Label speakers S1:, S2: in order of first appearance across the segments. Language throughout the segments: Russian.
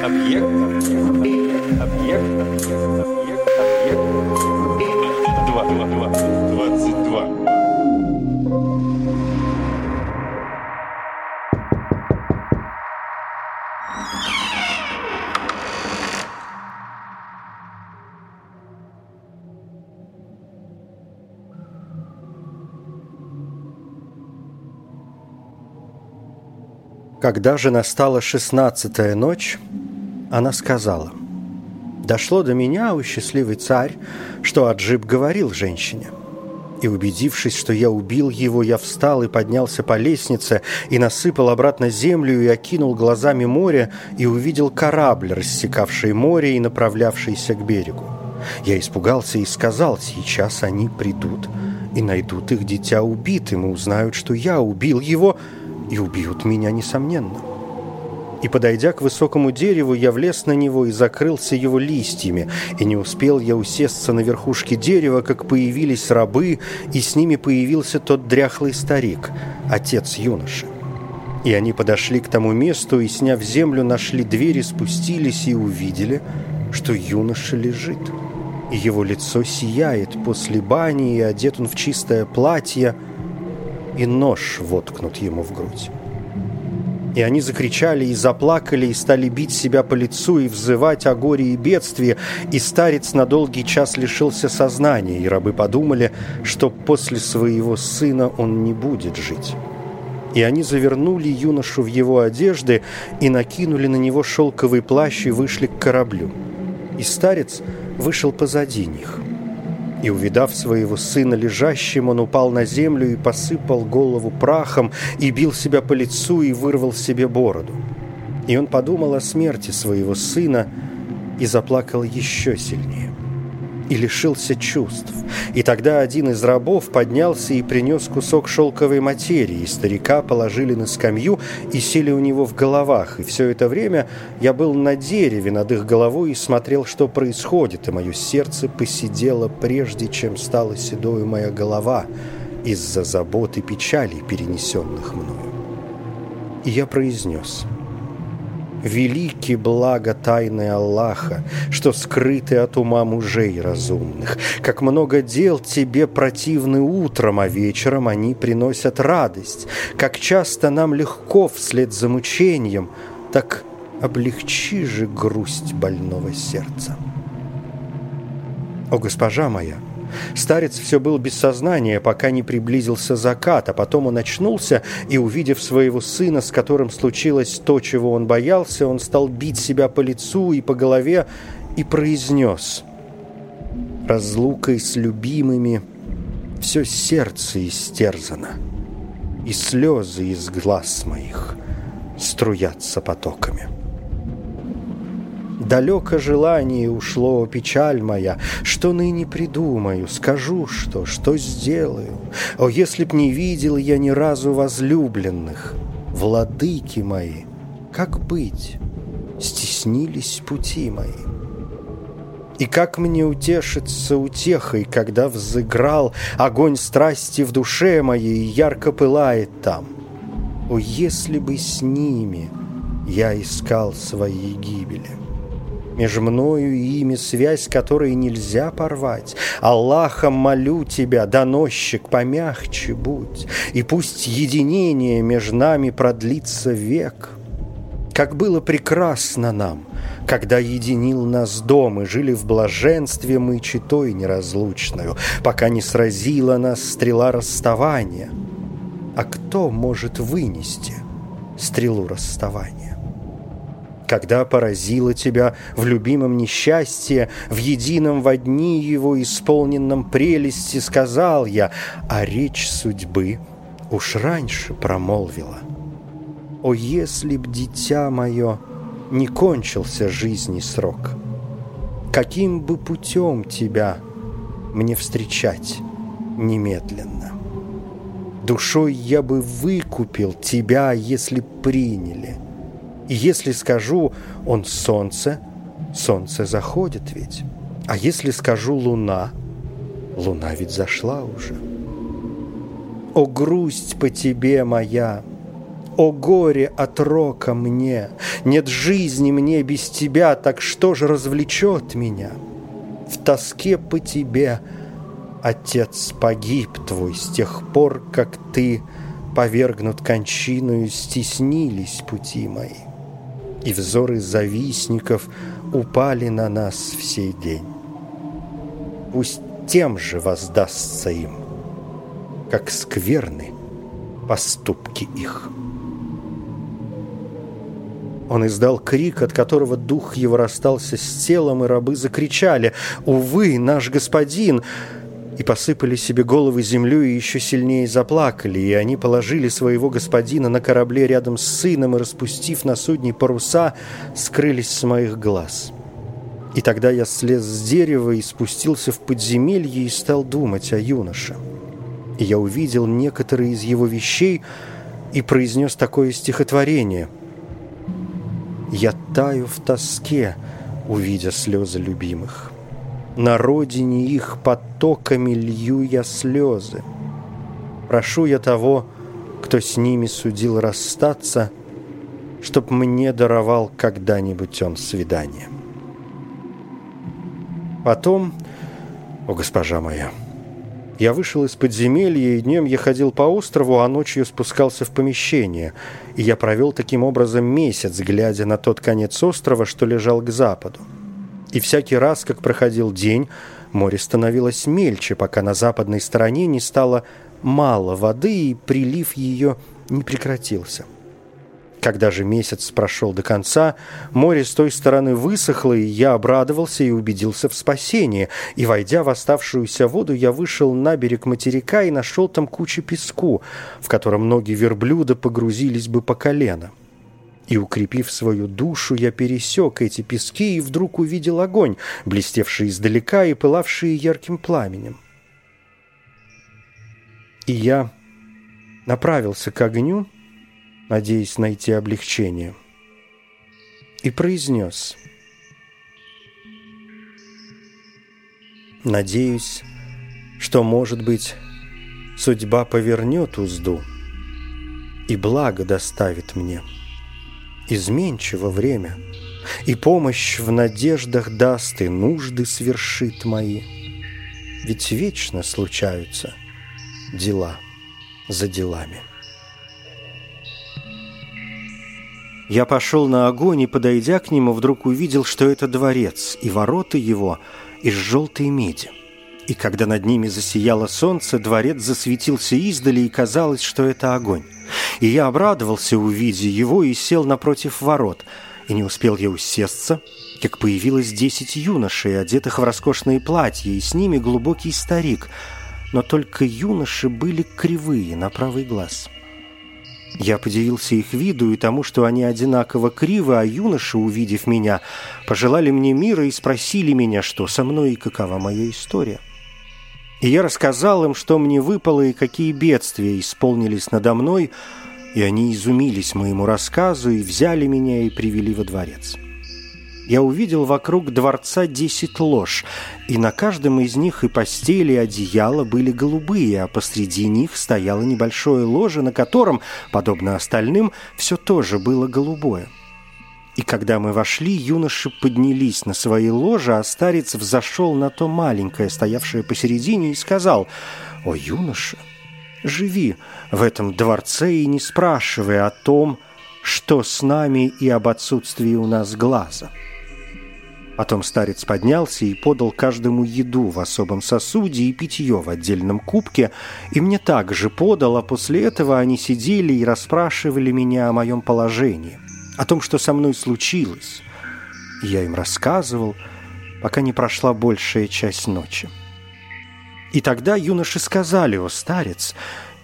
S1: Объект. Объект. Объект. Объект. Объект. Два. Два. Два. Двадцать два.
S2: Когда же настала шестнадцатая ночь, она сказала, «Дошло до меня, о счастливый царь, что Аджиб говорил женщине. И убедившись, что я убил его, я встал и поднялся по лестнице, и насыпал обратно землю, и окинул глазами море, и увидел корабль, рассекавший море и направлявшийся к берегу. Я испугался и сказал, сейчас они придут и найдут их дитя убитым, и узнают, что я убил его, и убьют меня, несомненно. И, подойдя к высокому дереву, я влез на него и закрылся его листьями, и не успел я усесться на верхушке дерева, как появились рабы, и с ними появился тот дряхлый старик, отец юноши. И они подошли к тому месту, и, сняв землю, нашли двери, спустились и увидели, что юноша лежит. И его лицо сияет после бани, и одет он в чистое платье, и нож воткнут ему в грудь. И они закричали и заплакали, и стали бить себя по лицу, и взывать о горе и бедствии, и старец на долгий час лишился сознания, и рабы подумали, что после своего сына он не будет жить. И они завернули юношу в его одежды и накинули на него шелковый плащ и вышли к кораблю. И старец вышел позади них. И, увидав своего сына лежащим, он упал на землю и посыпал голову прахом, и бил себя по лицу и вырвал себе бороду. И он подумал о смерти своего сына и заплакал еще сильнее. И лишился чувств. И тогда один из рабов поднялся и принес кусок шелковой материи, и старика положили на скамью и сели у него в головах. И все это время я был на дереве над их головой и смотрел, что происходит, и мое сердце посидело прежде, чем стала седою моя голова из-за забот и печалей, перенесенных мною. И я произнес – Велики благо тайны Аллаха, что скрыты от ума мужей разумных. Как много дел тебе противны утром, а вечером они приносят радость. Как часто нам легко вслед за мучением, так облегчи же грусть больного сердца. О, госпожа моя! Старец все был без сознания, пока не приблизился закат, а потом он очнулся и, увидев своего сына, с которым случилось то, чего он боялся, он стал бить себя по лицу и по голове и произнес «Разлукой с любимыми все сердце истерзано, и слезы из глаз моих струятся потоками». Далеко желание ушло, печаль моя, Что ныне придумаю, скажу что, что сделаю. О, если б не видел я ни разу возлюбленных, Владыки мои, как быть? Стеснились пути мои. И как мне утешиться утехой, когда взыграл Огонь страсти в душе моей ярко пылает там? О, если бы с ними я искал своей гибели! Между мною и ими связь, которой нельзя порвать. Аллахом молю тебя, доносчик, помягче будь, И пусть единение между нами продлится век. Как было прекрасно нам, когда единил нас дом И жили в блаженстве мы читой неразлучную, Пока не сразила нас стрела расставания. А кто может вынести стрелу расставания? Когда поразило тебя в любимом несчастье, в едином во дни его исполненном прелести, сказал я, а речь судьбы уж раньше промолвила. О, если б, дитя мое, не кончился жизни срок, каким бы путем тебя мне встречать немедленно? Душой я бы выкупил тебя, если приняли — и если скажу «он солнце», солнце заходит ведь. А если скажу «луна», луна ведь зашла уже. О, грусть по тебе моя, О горе от рока мне! Нет жизни мне без тебя, так что же развлечет меня? В тоске по тебе, Отец, погиб твой с тех пор, как ты повергнут кончиною, стеснились пути мои, и взоры завистников упали на нас в сей день. Пусть тем же воздастся им, как скверны поступки их. Он издал крик, от которого дух его расстался с телом, и рабы закричали «Увы, наш господин!» И посыпали себе головы землю и еще сильнее заплакали, и они положили своего господина на корабле рядом с сыном и, распустив на судне паруса, скрылись с моих глаз. И тогда я слез с дерева и спустился в подземелье и стал думать о юноше. И я увидел некоторые из его вещей и произнес такое стихотворение. «Я таю в тоске, увидя слезы любимых». На родине их потоками лью я слезы. Прошу я того, кто с ними судил расстаться, Чтоб мне даровал когда-нибудь он свидание. Потом, о госпожа моя, я вышел из подземелья, и днем я ходил по острову, а ночью спускался в помещение, и я провел таким образом месяц, глядя на тот конец острова, что лежал к западу. И всякий раз, как проходил день, море становилось мельче, пока на западной стороне не стало мало воды, и прилив ее не прекратился. Когда же месяц прошел до конца, море с той стороны высохло, и я обрадовался и убедился в спасении. И, войдя в оставшуюся воду, я вышел на берег материка и нашел там кучу песку, в котором ноги верблюда погрузились бы по колено. И, укрепив свою душу, я пересек эти пески и вдруг увидел огонь, блестевший издалека и пылавший ярким пламенем. И я направился к огню, надеясь найти облегчение, и произнес «Надеюсь, что, может быть, судьба повернет узду и благо доставит мне» изменчиво время, И помощь в надеждах даст, и нужды свершит мои. Ведь вечно случаются дела за делами. Я пошел на огонь и, подойдя к нему, вдруг увидел, что это дворец, и ворота его из желтой меди. И когда над ними засияло солнце, дворец засветился издали, и казалось, что это огонь. И я обрадовался, увидя его, и сел напротив ворот. И не успел я усесться, как появилось десять юношей, одетых в роскошные платья, и с ними глубокий старик. Но только юноши были кривые на правый глаз. Я подивился их виду и тому, что они одинаково кривы, а юноши, увидев меня, пожелали мне мира и спросили меня, что со мной и какова моя история. И я рассказал им, что мне выпало и какие бедствия исполнились надо мной, и они изумились моему рассказу и взяли меня и привели во дворец. Я увидел вокруг дворца десять лож, и на каждом из них и постели, и одеяла были голубые, а посреди них стояло небольшое ложе, на котором, подобно остальным, все тоже было голубое. И когда мы вошли, юноши поднялись на свои ложа, а старец взошел на то маленькое, стоявшее посередине, и сказал, «О, юноша, живи в этом дворце и не спрашивай о том, что с нами и об отсутствии у нас глаза». Потом старец поднялся и подал каждому еду в особом сосуде и питье в отдельном кубке, и мне также подал, а после этого они сидели и расспрашивали меня о моем положении – о том, что со мной случилось. я им рассказывал, пока не прошла большая часть ночи. И тогда юноши сказали, о старец,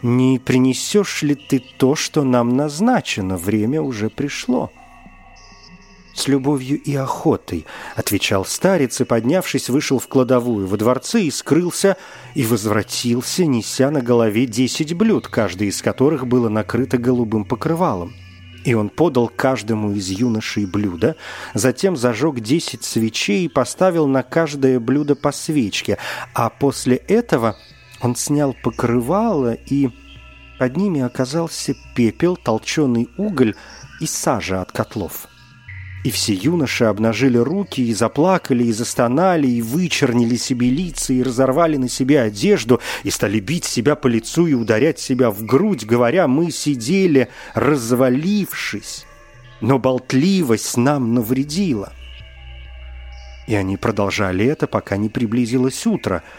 S2: не принесешь ли ты то, что нам назначено, время уже пришло. «С любовью и охотой», — отвечал старец, и, поднявшись, вышел в кладовую во дворце и скрылся, и возвратился, неся на голове десять блюд, каждое из которых было накрыто голубым покрывалом. И он подал каждому из юношей блюдо, затем зажег десять свечей и поставил на каждое блюдо по свечке, а после этого он снял покрывало и Под ними оказался пепел, толченый уголь и сажа от котлов. И все юноши обнажили руки и заплакали, и застонали, и вычернили себе лица, и разорвали на себе одежду, и стали бить себя по лицу и ударять себя в грудь, говоря, мы сидели, развалившись, но болтливость нам навредила. И они продолжали это, пока не приблизилось утро –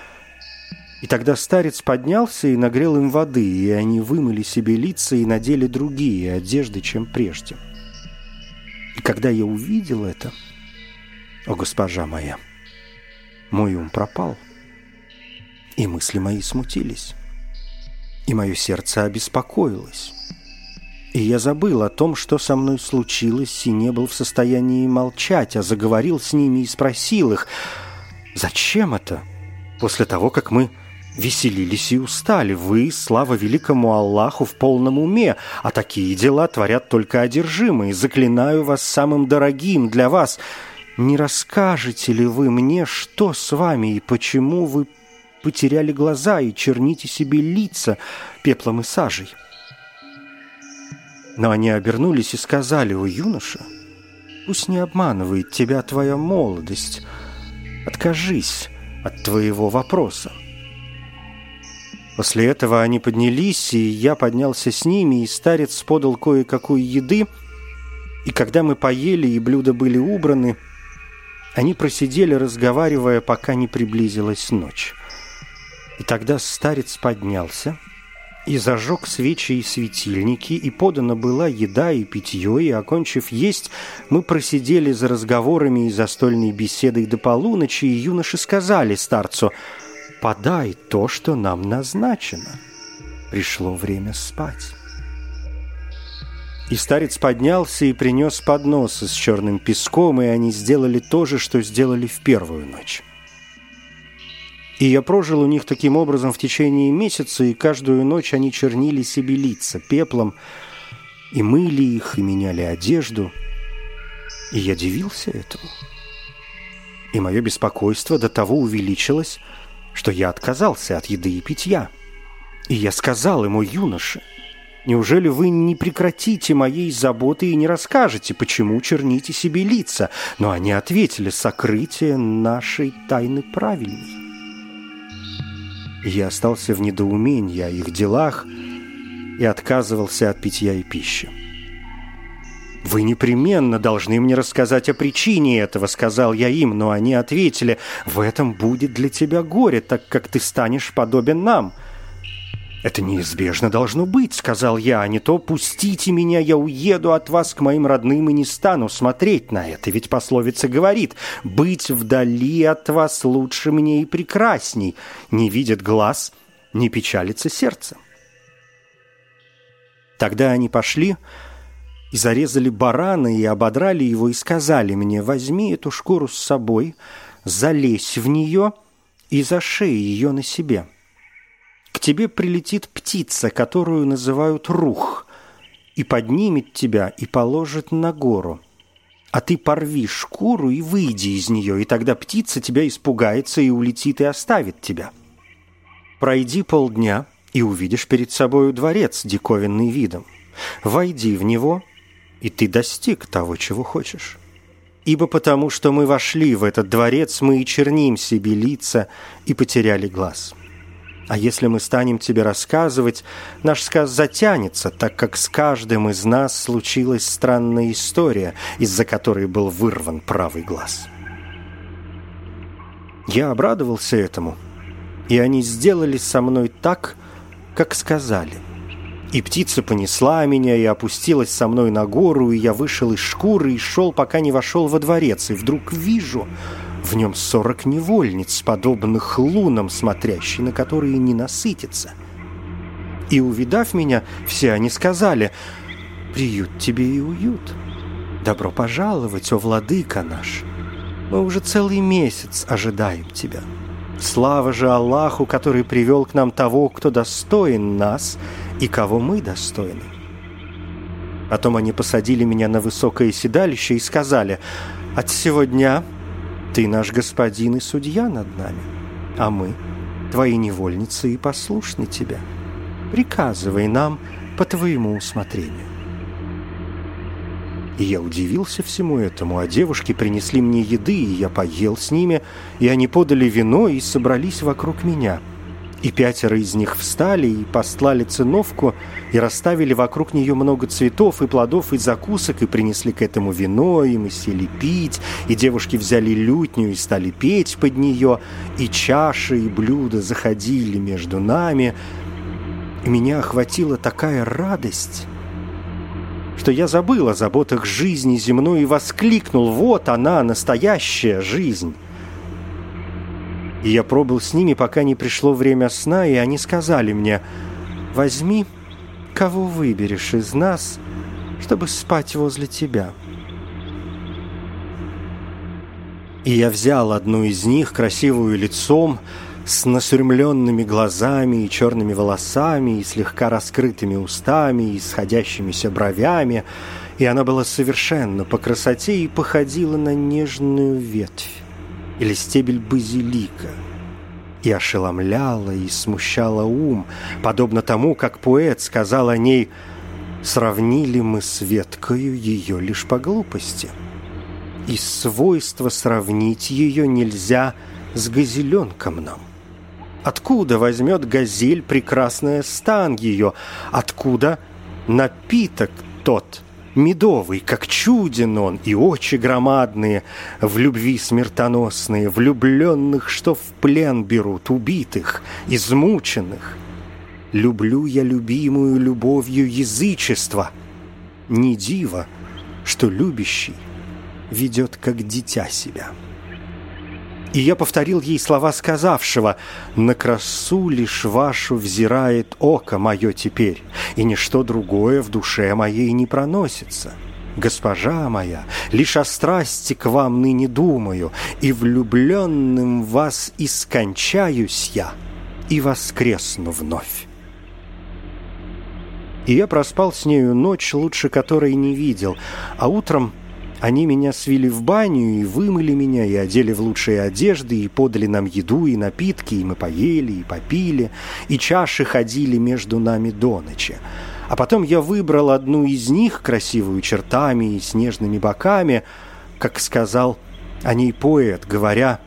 S2: и тогда старец поднялся и нагрел им воды, и они вымыли себе лица и надели другие одежды, чем прежде. И когда я увидел это, о, госпожа моя, мой ум пропал, и мысли мои смутились, и мое сердце обеспокоилось. И я забыл о том, что со мной случилось, и не был в состоянии молчать, а заговорил с ними и спросил их, «Зачем это?» После того, как мы веселились и устали. Вы, слава великому Аллаху, в полном уме, а такие дела творят только одержимые. Заклинаю вас самым дорогим для вас. Не расскажете ли вы мне, что с вами и почему вы потеряли глаза и черните себе лица пеплом и сажей?» Но они обернулись и сказали, «О, юноша, пусть не обманывает тебя твоя молодость. Откажись от твоего вопроса». После этого они поднялись, и я поднялся с ними, и старец подал кое-какую еды, и когда мы поели и блюда были убраны, они просидели, разговаривая, пока не приблизилась ночь. И тогда старец поднялся и зажег свечи и светильники, и подана была еда и питье, и, окончив есть, мы просидели за разговорами и застольной беседой до полуночи, и юноши сказали старцу – подай то, что нам назначено. Пришло время спать. И старец поднялся и принес подносы с черным песком, и они сделали то же, что сделали в первую ночь. И я прожил у них таким образом в течение месяца, и каждую ночь они чернили себе лица пеплом, и мыли их, и меняли одежду. И я дивился этому. И мое беспокойство до того увеличилось, что я отказался от еды и питья. И я сказал ему, юноше, неужели вы не прекратите моей заботы и не расскажете, почему черните себе лица? Но они ответили, сокрытие нашей тайны правильней. я остался в недоумении о их делах и отказывался от питья и пищи. «Вы непременно должны мне рассказать о причине этого», — сказал я им, но они ответили, «В этом будет для тебя горе, так как ты станешь подобен нам». «Это неизбежно должно быть», — сказал я, «а не то пустите меня, я уеду от вас к моим родным и не стану смотреть на это, ведь пословица говорит, быть вдали от вас лучше мне и прекрасней, не видит глаз, не печалится сердце». Тогда они пошли, — и зарезали барана и ободрали его и сказали мне, возьми эту шкуру с собой, залезь в нее и зашей ее на себе. К тебе прилетит птица, которую называют рух, и поднимет тебя и положит на гору. А ты порви шкуру и выйди из нее, и тогда птица тебя испугается и улетит и оставит тебя. Пройди полдня, и увидишь перед собою дворец диковинный видом. Войди в него и ты достиг того, чего хочешь. Ибо потому, что мы вошли в этот дворец, мы и черним себе лица и потеряли глаз. А если мы станем тебе рассказывать, наш сказ затянется, так как с каждым из нас случилась странная история, из-за которой был вырван правый глаз. Я обрадовался этому, и они сделали со мной так, как сказали – и птица понесла меня и опустилась со мной на гору, и я вышел из шкуры и шел, пока не вошел во дворец, и вдруг вижу в нем сорок невольниц, подобных лунам, смотрящей на которые не насытится. И, увидав меня, все они сказали, «Приют тебе и уют. Добро пожаловать, о владыка наш. Мы уже целый месяц ожидаем тебя». Слава же Аллаху, который привел к нам того, кто достоин нас и кого мы достойны. Потом они посадили меня на высокое седалище и сказали, «От сего дня ты наш господин и судья над нами, а мы, твои невольницы, и послушны тебя». приказывай нам по твоему усмотрению. И я удивился всему этому, а девушки принесли мне еды, и я поел с ними, и они подали вино и собрались вокруг меня. И пятеро из них встали и послали циновку, и расставили вокруг нее много цветов и плодов и закусок, и принесли к этому вино, и мы сели пить, и девушки взяли лютню и стали петь под нее, и чаши и блюда заходили между нами, и меня охватила такая радость что я забыл о заботах жизни земной и воскликнул. «Вот она, настоящая жизнь!» И я пробыл с ними, пока не пришло время сна, и они сказали мне «Возьми, кого выберешь из нас, чтобы спать возле тебя». И я взял одну из них, красивую лицом, с насурмленными глазами и черными волосами, и слегка раскрытыми устами, и сходящимися бровями, и она была совершенно по красоте и походила на нежную ветвь или стебель базилика, и ошеломляла и смущала ум, подобно тому, как поэт сказал о ней «Сравнили мы с веткою ее лишь по глупости». И свойство сравнить ее нельзя с газеленком нам. Откуда возьмет газель прекрасная стан ее? Откуда напиток тот медовый, как чуден он, и очи громадные, в любви смертоносные, влюбленных, что в плен берут, убитых, измученных. Люблю я любимую любовью язычества. Не диво, что любящий ведет как дитя себя». И я повторил ей слова сказавшего «На красу лишь вашу взирает око мое теперь, и ничто другое в душе моей не проносится». Госпожа моя, лишь о страсти к вам ныне думаю, И влюбленным вас искончаюсь я, И воскресну вновь. И я проспал с нею ночь, лучше которой не видел, А утром они меня свели в баню и вымыли меня, и одели в лучшие одежды, и подали нам еду и напитки, и мы поели, и попили, и чаши ходили между нами до ночи. А потом я выбрал одну из них, красивую чертами и снежными боками, как сказал о ней поэт, говоря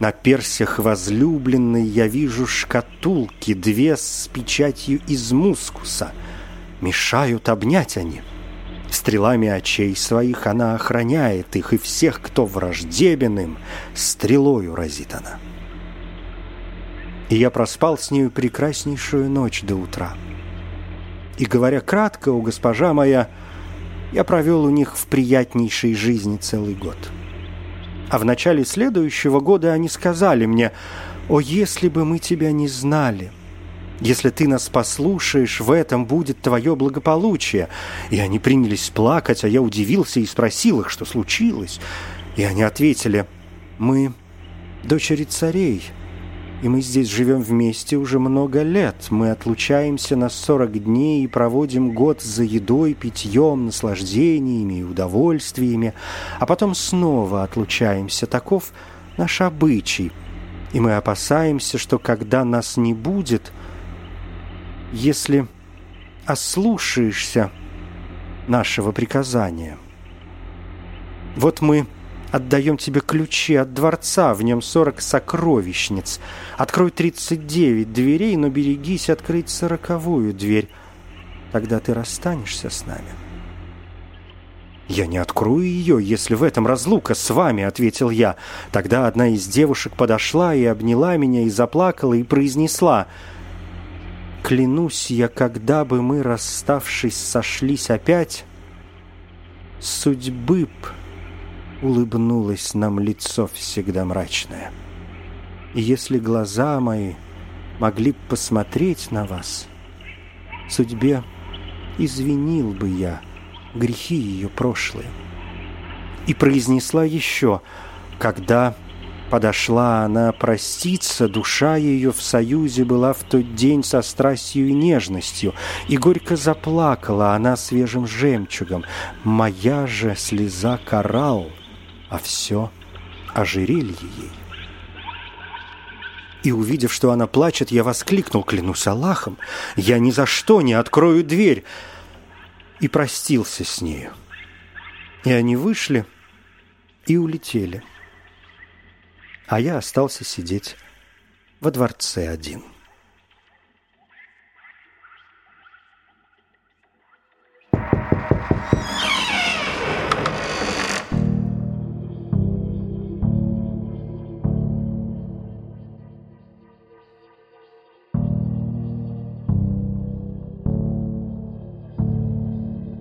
S2: «На персях возлюбленной я вижу шкатулки, две с печатью из мускуса. Мешают обнять они». Стрелами очей своих она охраняет их, и всех, кто враждебен им, стрелою разит она. И я проспал с нею прекраснейшую ночь до утра. И, говоря кратко, у госпожа моя, я провел у них в приятнейшей жизни целый год. А в начале следующего года они сказали мне, «О, если бы мы тебя не знали!» Если ты нас послушаешь, в этом будет твое благополучие». И они принялись плакать, а я удивился и спросил их, что случилось. И они ответили, «Мы дочери царей, и мы здесь живем вместе уже много лет. Мы отлучаемся на сорок дней и проводим год за едой, питьем, наслаждениями и удовольствиями, а потом снова отлучаемся. Таков наш обычай». И мы опасаемся, что когда нас не будет – если ослушаешься нашего приказания. Вот мы отдаем тебе ключи от дворца, в нем сорок сокровищниц. Открой тридцать девять дверей, но берегись открыть сороковую дверь. Тогда ты расстанешься с нами. «Я не открою ее, если в этом разлука с вами», — ответил я. Тогда одна из девушек подошла и обняла меня и заплакала и произнесла — Клянусь я, когда бы мы, расставшись, сошлись опять, Судьбы б улыбнулось нам лицо всегда мрачное. И если глаза мои могли б посмотреть на вас, Судьбе извинил бы я грехи ее прошлые. И произнесла еще, когда Подошла она проститься, душа ее в союзе была в тот день со страстью и нежностью, и горько заплакала она свежим жемчугом. Моя же слеза коралл, а все ожерелье ей. И увидев, что она плачет, я воскликнул, клянусь Аллахом, я ни за что не открою дверь. И простился с нею. И они вышли и улетели. А я остался сидеть во дворце один.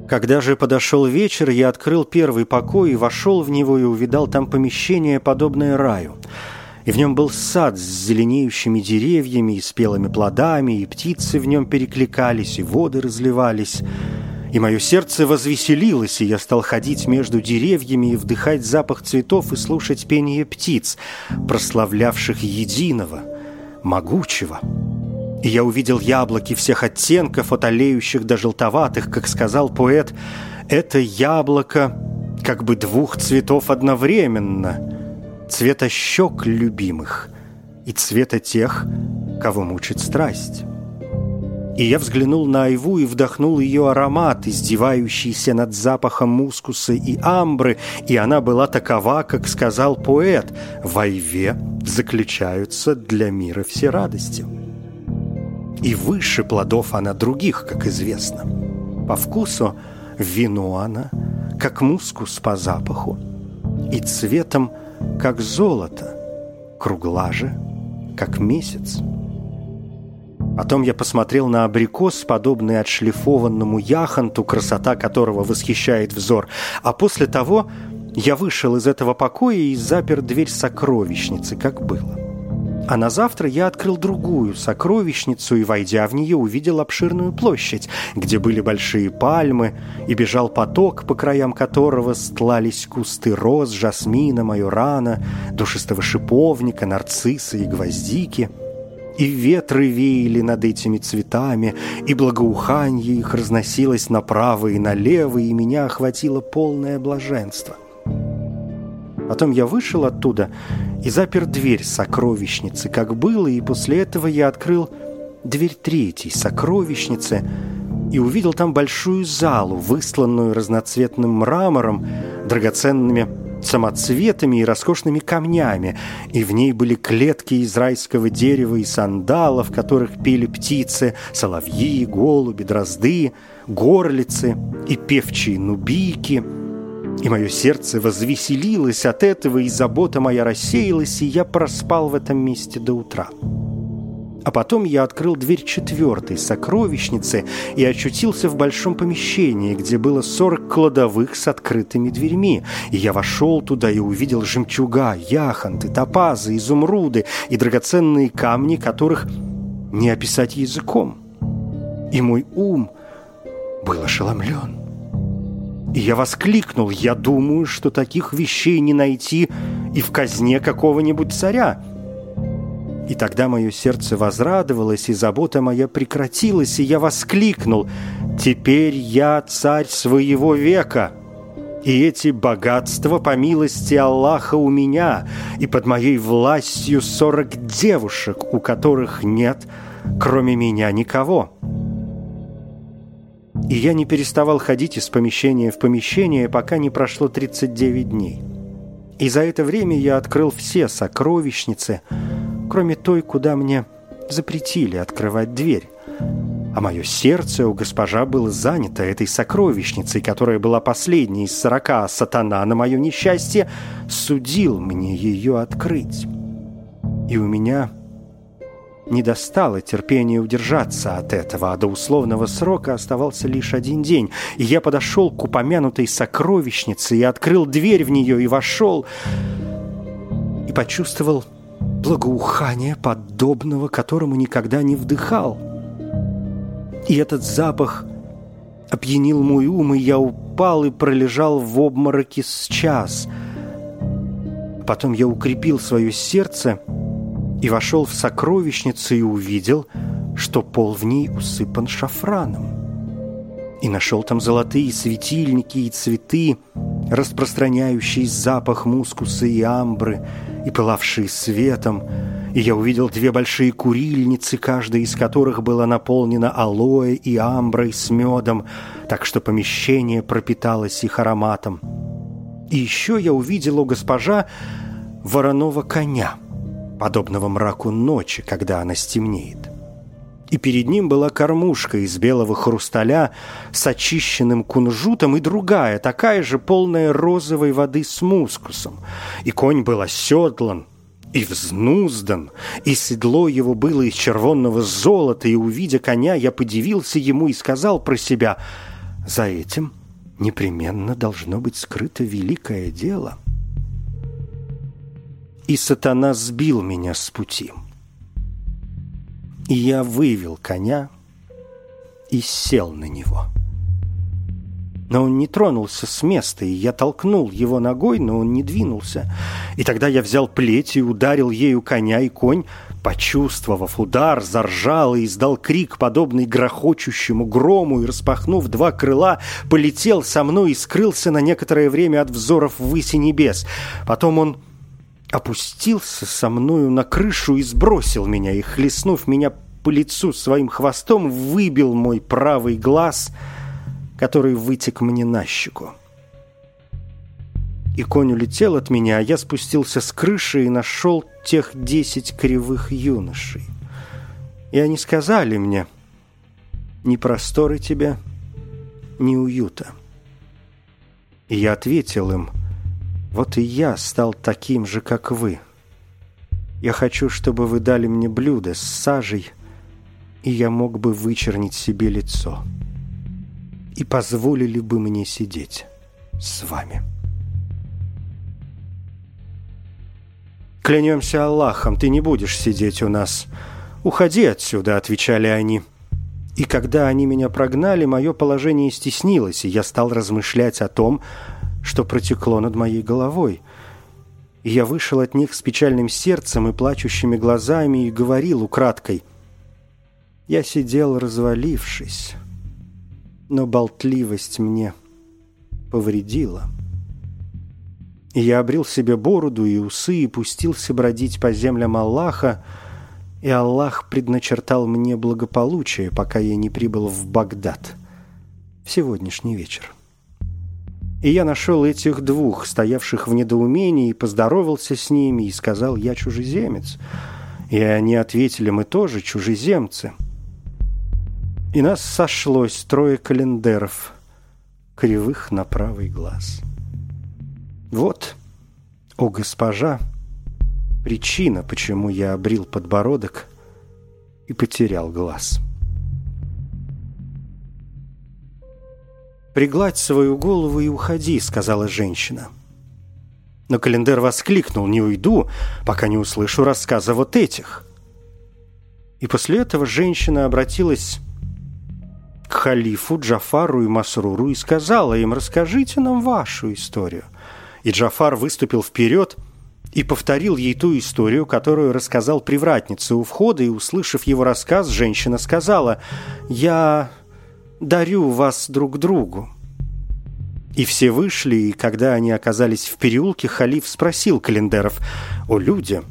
S2: Когда же подошел вечер, я открыл первый покой и вошел в него и увидал там помещение, подобное раю. И в нем был сад с зеленеющими деревьями и спелыми плодами, и птицы в нем перекликались, и воды разливались. И мое сердце возвеселилось, и я стал ходить между деревьями и вдыхать запах цветов и слушать пение птиц, прославлявших единого, могучего. И я увидел яблоки всех оттенков, от олеющих до желтоватых, как сказал поэт, «Это яблоко как бы двух цветов одновременно, цвета щек любимых и цвета тех, кого мучит страсть». И я взглянул на Айву и вдохнул ее аромат, издевающийся над запахом мускуса и амбры, и она была такова, как сказал поэт, «В Айве заключаются для мира все радости» и выше плодов она других, как известно. По вкусу вино она, как мускус по запаху, и цветом, как золото, кругла же, как месяц. Потом я посмотрел на абрикос, подобный отшлифованному яхонту, красота которого восхищает взор, а после того я вышел из этого покоя и запер дверь сокровищницы, как было. А на завтра я открыл другую сокровищницу и, войдя в нее, увидел обширную площадь, где были большие пальмы, и бежал поток, по краям которого стлались кусты роз, жасмина, майорана, душистого шиповника, нарцисса и гвоздики. И ветры веяли над этими цветами, и благоуханье их разносилось направо и налево, и меня охватило полное блаженство. Потом я вышел оттуда и запер дверь сокровищницы, как было, и после этого я открыл дверь третьей сокровищницы и увидел там большую залу, высланную разноцветным мрамором, драгоценными самоцветами и роскошными камнями, и в ней были клетки из райского дерева и сандала, в которых пели птицы, соловьи, голуби, дрозды, горлицы и певчие нубийки – и мое сердце возвеселилось от этого, и забота моя рассеялась, и я проспал в этом месте до утра. А потом я открыл дверь четвертой сокровищницы и очутился в большом помещении, где было сорок кладовых с открытыми дверьми. И я вошел туда и увидел жемчуга, яхонты, топазы, изумруды и драгоценные камни, которых не описать языком. И мой ум был ошеломлен. И я воскликнул, я думаю, что таких вещей не найти и в казне какого-нибудь царя. И тогда мое сердце возрадовалось, и забота моя прекратилась, и я воскликнул, «Теперь я царь своего века!» И эти богатства, по милости Аллаха, у меня, и под моей властью сорок девушек, у которых нет, кроме меня, никого. И я не переставал ходить из помещения в помещение, пока не прошло 39 дней. И за это время я открыл все сокровищницы, кроме той, куда мне запретили открывать дверь. А мое сердце у госпожа было занято этой сокровищницей, которая была последней из сорока, а сатана на мое несчастье судил мне ее открыть. И у меня не достало терпения удержаться от этого, а до условного срока оставался лишь один день. И я подошел к упомянутой сокровищнице и открыл дверь в нее и вошел и почувствовал благоухание, подобного которому никогда не вдыхал. И этот запах опьянил мой ум, и я упал и пролежал в обмороке с час. Потом я укрепил свое сердце — и вошел в сокровищницу и увидел, что пол в ней усыпан шафраном. И нашел там золотые светильники и цветы, распространяющий запах мускуса и амбры и пылавший светом, и я увидел две большие курильницы, каждая из которых была наполнена алоэ и амброй с медом, так что помещение пропиталось их ароматом. И еще я увидел у госпожа вороного коня, подобного мраку ночи, когда она стемнеет и перед ним была кормушка из белого хрусталя с очищенным кунжутом и другая, такая же полная розовой воды с мускусом. И конь был оседлан, и взнуздан, и седло его было из червонного золота, и, увидя коня, я подивился ему и сказал про себя, «За этим непременно должно быть скрыто великое дело». И сатана сбил меня с пути – и я вывел коня и сел на него. Но он не тронулся с места, и я толкнул его ногой, но он не двинулся. И тогда я взял плеть и ударил ею коня, и конь, почувствовав удар, заржал и издал крик, подобный грохочущему грому, и, распахнув два крыла, полетел со мной и скрылся на некоторое время от взоров выси небес. Потом он опустился со мною на крышу и сбросил меня, и, хлестнув меня по лицу своим хвостом, выбил мой правый глаз, который вытек мне на щеку. И конь улетел от меня, а я спустился с крыши и нашел тех десять кривых юношей. И они сказали мне, «Ни просторы тебе, ни уюта». И я ответил им, — вот и я стал таким же, как вы. Я хочу, чтобы вы дали мне блюдо с сажей, и я мог бы вычернить себе лицо. И позволили бы мне сидеть с вами. «Клянемся Аллахом, ты не будешь сидеть у нас. Уходи отсюда», — отвечали они. И когда они меня прогнали, мое положение стеснилось, и я стал размышлять о том, что протекло над моей головой. И я вышел от них с печальным сердцем и плачущими глазами и говорил украдкой. Я сидел, развалившись, но болтливость мне повредила. И я обрел себе бороду и усы и пустился бродить по землям Аллаха, и Аллах предначертал мне благополучие, пока я не прибыл в Багдад в сегодняшний вечер. И я нашел этих двух, стоявших в недоумении, и поздоровался с ними, и сказал, я чужеземец. И они ответили, мы тоже чужеземцы. И нас сошлось трое календаров, кривых на правый глаз. Вот, о госпожа, причина, почему я обрил подбородок и потерял глаз». «Пригладь свою голову и уходи», — сказала женщина. Но календар воскликнул «Не уйду, пока не услышу рассказа вот этих». И после этого женщина обратилась к халифу, Джафару и Масруру и сказала им «Расскажите нам вашу историю». И Джафар выступил вперед и повторил ей ту историю, которую рассказал привратница у входа, и, услышав его рассказ, женщина сказала «Я дарю вас друг другу». И все вышли, и когда они оказались в переулке, халиф спросил календаров, «О, люди,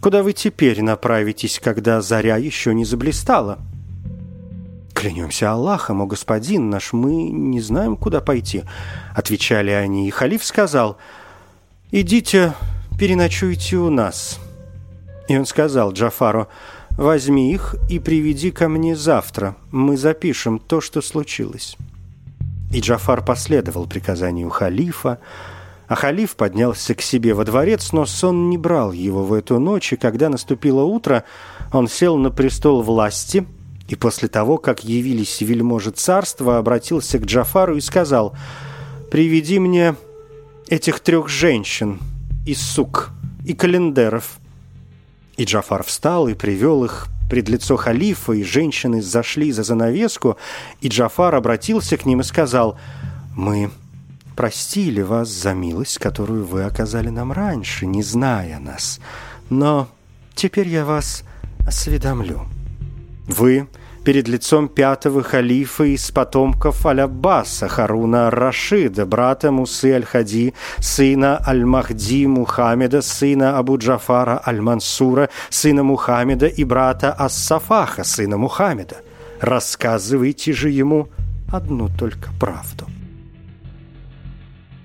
S2: куда вы теперь направитесь, когда заря еще не заблистала?» «Клянемся Аллахом, о господин наш, мы не знаем, куда пойти», — отвечали они. И халиф сказал, «Идите, переночуйте у нас». И он сказал Джафару, Возьми их и приведи ко мне завтра. Мы запишем то, что случилось». И Джафар последовал приказанию халифа, а халиф поднялся к себе во дворец, но сон не брал его в эту ночь, и когда наступило утро, он сел на престол власти, и после того, как явились вельможи царства, обратился к Джафару и сказал, «Приведи мне этих трех женщин, и сук, и календаров, и Джафар встал и привел их пред лицо халифа, и женщины зашли за занавеску, и Джафар обратился к ним и сказал, «Мы простили вас за милость, которую вы оказали нам раньше, не зная нас, но теперь я вас осведомлю. Вы перед лицом пятого халифа из потомков Аль-Аббаса, Харуна Рашида, брата Мусы Аль-Хади, сына Аль-Махди Мухаммеда, сына Абу Джафара Аль-Мансура, сына Мухаммеда и брата Ас-Сафаха, сына Мухаммеда. Рассказывайте же ему одну только правду.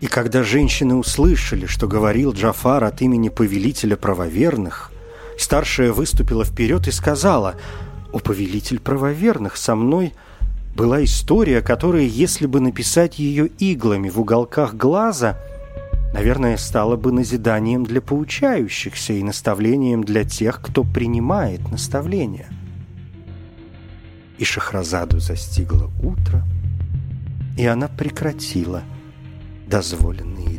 S2: И когда женщины услышали, что говорил Джафар от имени повелителя правоверных, старшая выступила вперед и сказала – «О, повелитель правоверных, со мной была история, которая, если бы написать ее иглами в уголках глаза, наверное, стала бы назиданием для поучающихся и наставлением для тех, кто принимает наставления». И Шахразаду застигло утро, и она прекратила дозволенные